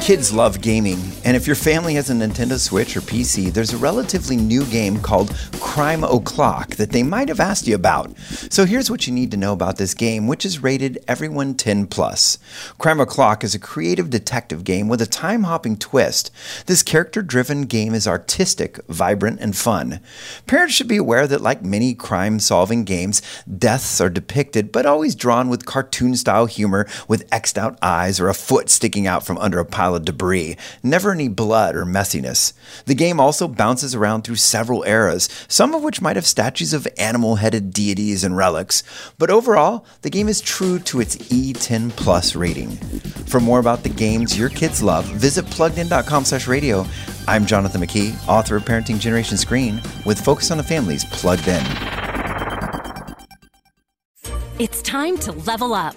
Kids love gaming, and if your family has a Nintendo Switch or PC, there's a relatively new game called Crime O'Clock that they might have asked you about. So here's what you need to know about this game, which is rated Everyone 10 Plus. Crime O'Clock is a creative detective game with a time hopping twist. This character driven game is artistic, vibrant, and fun. Parents should be aware that, like many crime solving games, deaths are depicted, but always drawn with cartoon style humor with X'd out eyes or a foot sticking out from under a pile of debris, never any blood or messiness. The game also bounces around through several eras, some of which might have statues of animal headed deities and relics, but overall, the game is true to its E10 Plus rating. For more about the games your kids love, visit pluggedin.com slash radio. I'm Jonathan McKee, author of Parenting Generation Screen, with Focus on the Family's Plugged In. It's time to level up.